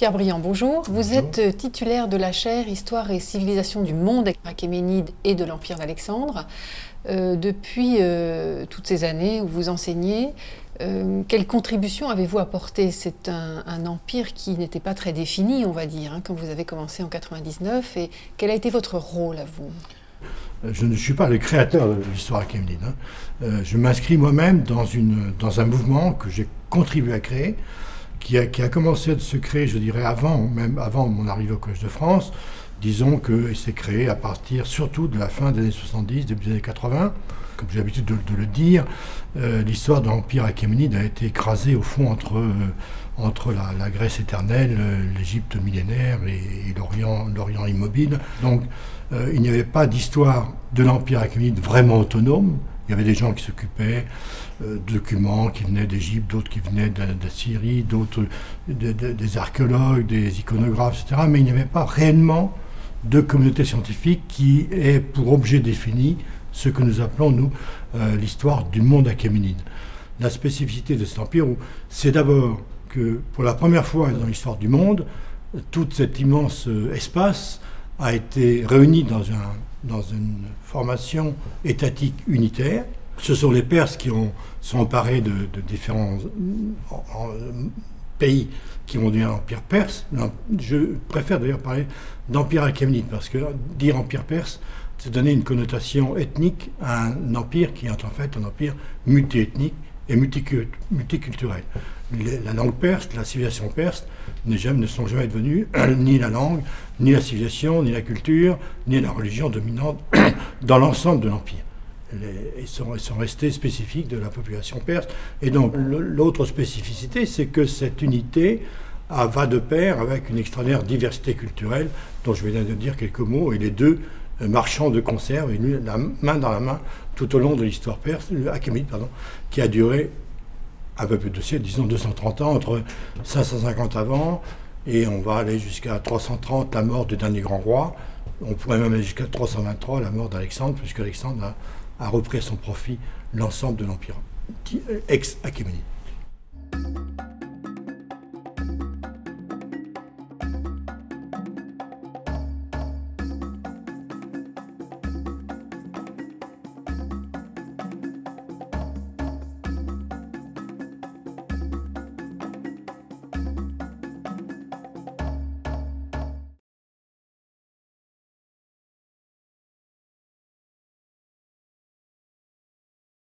Pierre Briand, bonjour. Vous êtes titulaire de la chaire Histoire et civilisation du monde achéménide et de l'Empire d'Alexandre. Euh, depuis euh, toutes ces années où vous enseignez, euh, quelle contribution avez-vous apporté? C'est un, empire qui n'était pas très défini, on va dire, hein, quand vous avez commencé en 99. Et quel a été votre rôle à vous? Je ne suis pas le créateur de l'histoire achéménide. Hein. je m'inscris moi-même dans, dans un mouvement que j'ai contribué à créer, qui a, commencé à se créer, je dirais, avant, même avant mon arrivée au Collège de France. Disons qu'il s'est créé à partir surtout de la fin des années 70, début des années 80. Comme j'ai l'habitude de, le dire, euh, l'histoire de l'Empire achéménide a été écrasée au fond entre, euh, entre la, Grèce éternelle, euh, l'Égypte millénaire et, l'Orient immobile. Donc il n'y avait pas d'histoire de l'Empire achéménide vraiment autonome. Il y avait des gens qui s'occupaient de documents qui venaient d'Égypte, d'autres qui venaient de, Syrie, d'autres des archéologues, des iconographes, etc. Mais il n'y avait pas réellement de communauté scientifique qui ait pour objet défini ce que nous appelons, nous, euh, l'histoire du monde achéménide. La spécificité de cet empire, c'est d'abord que pour la première fois dans l'histoire du monde, tout cet immense euh, espace a été réuni dans, un, dans une formation étatique unitaire. Ce sont les Perses qui ont, sont emparés de, différents pays qui ont devenu empire perse. Je préfère d'ailleurs parler d'empire achéménide, parce que dire empire perse, c'est donner une connotation ethnique à un empire qui est en fait un empire multiethnique et multiculturel. La langue perse, la civilisation perse ne sont jamais devenues ni la langue, ni la civilisation, ni la culture, ni la religion dominante dans l'ensemble de l'empire. Ils sont, restés spécifiques de la population perse. Et donc l'autre spécificité, c'est que cette unité va de pair avec une extraordinaire diversité culturelle, dont je viens de dire quelques mots, et les deux euh, marchands de conserve, la main dans la main, tout au long de l'histoire perse, pardon, qui a duré un peu plus de siècle, disons 230 ans, entre 550 avant, et on va aller jusqu'à 330, la mort du dernier grand roi. On pourrait même aller jusqu'à 323, la mort d'Alexandre, puisque Alexandre a, repris à son profit l'ensemble de l'empire ex-achéménide.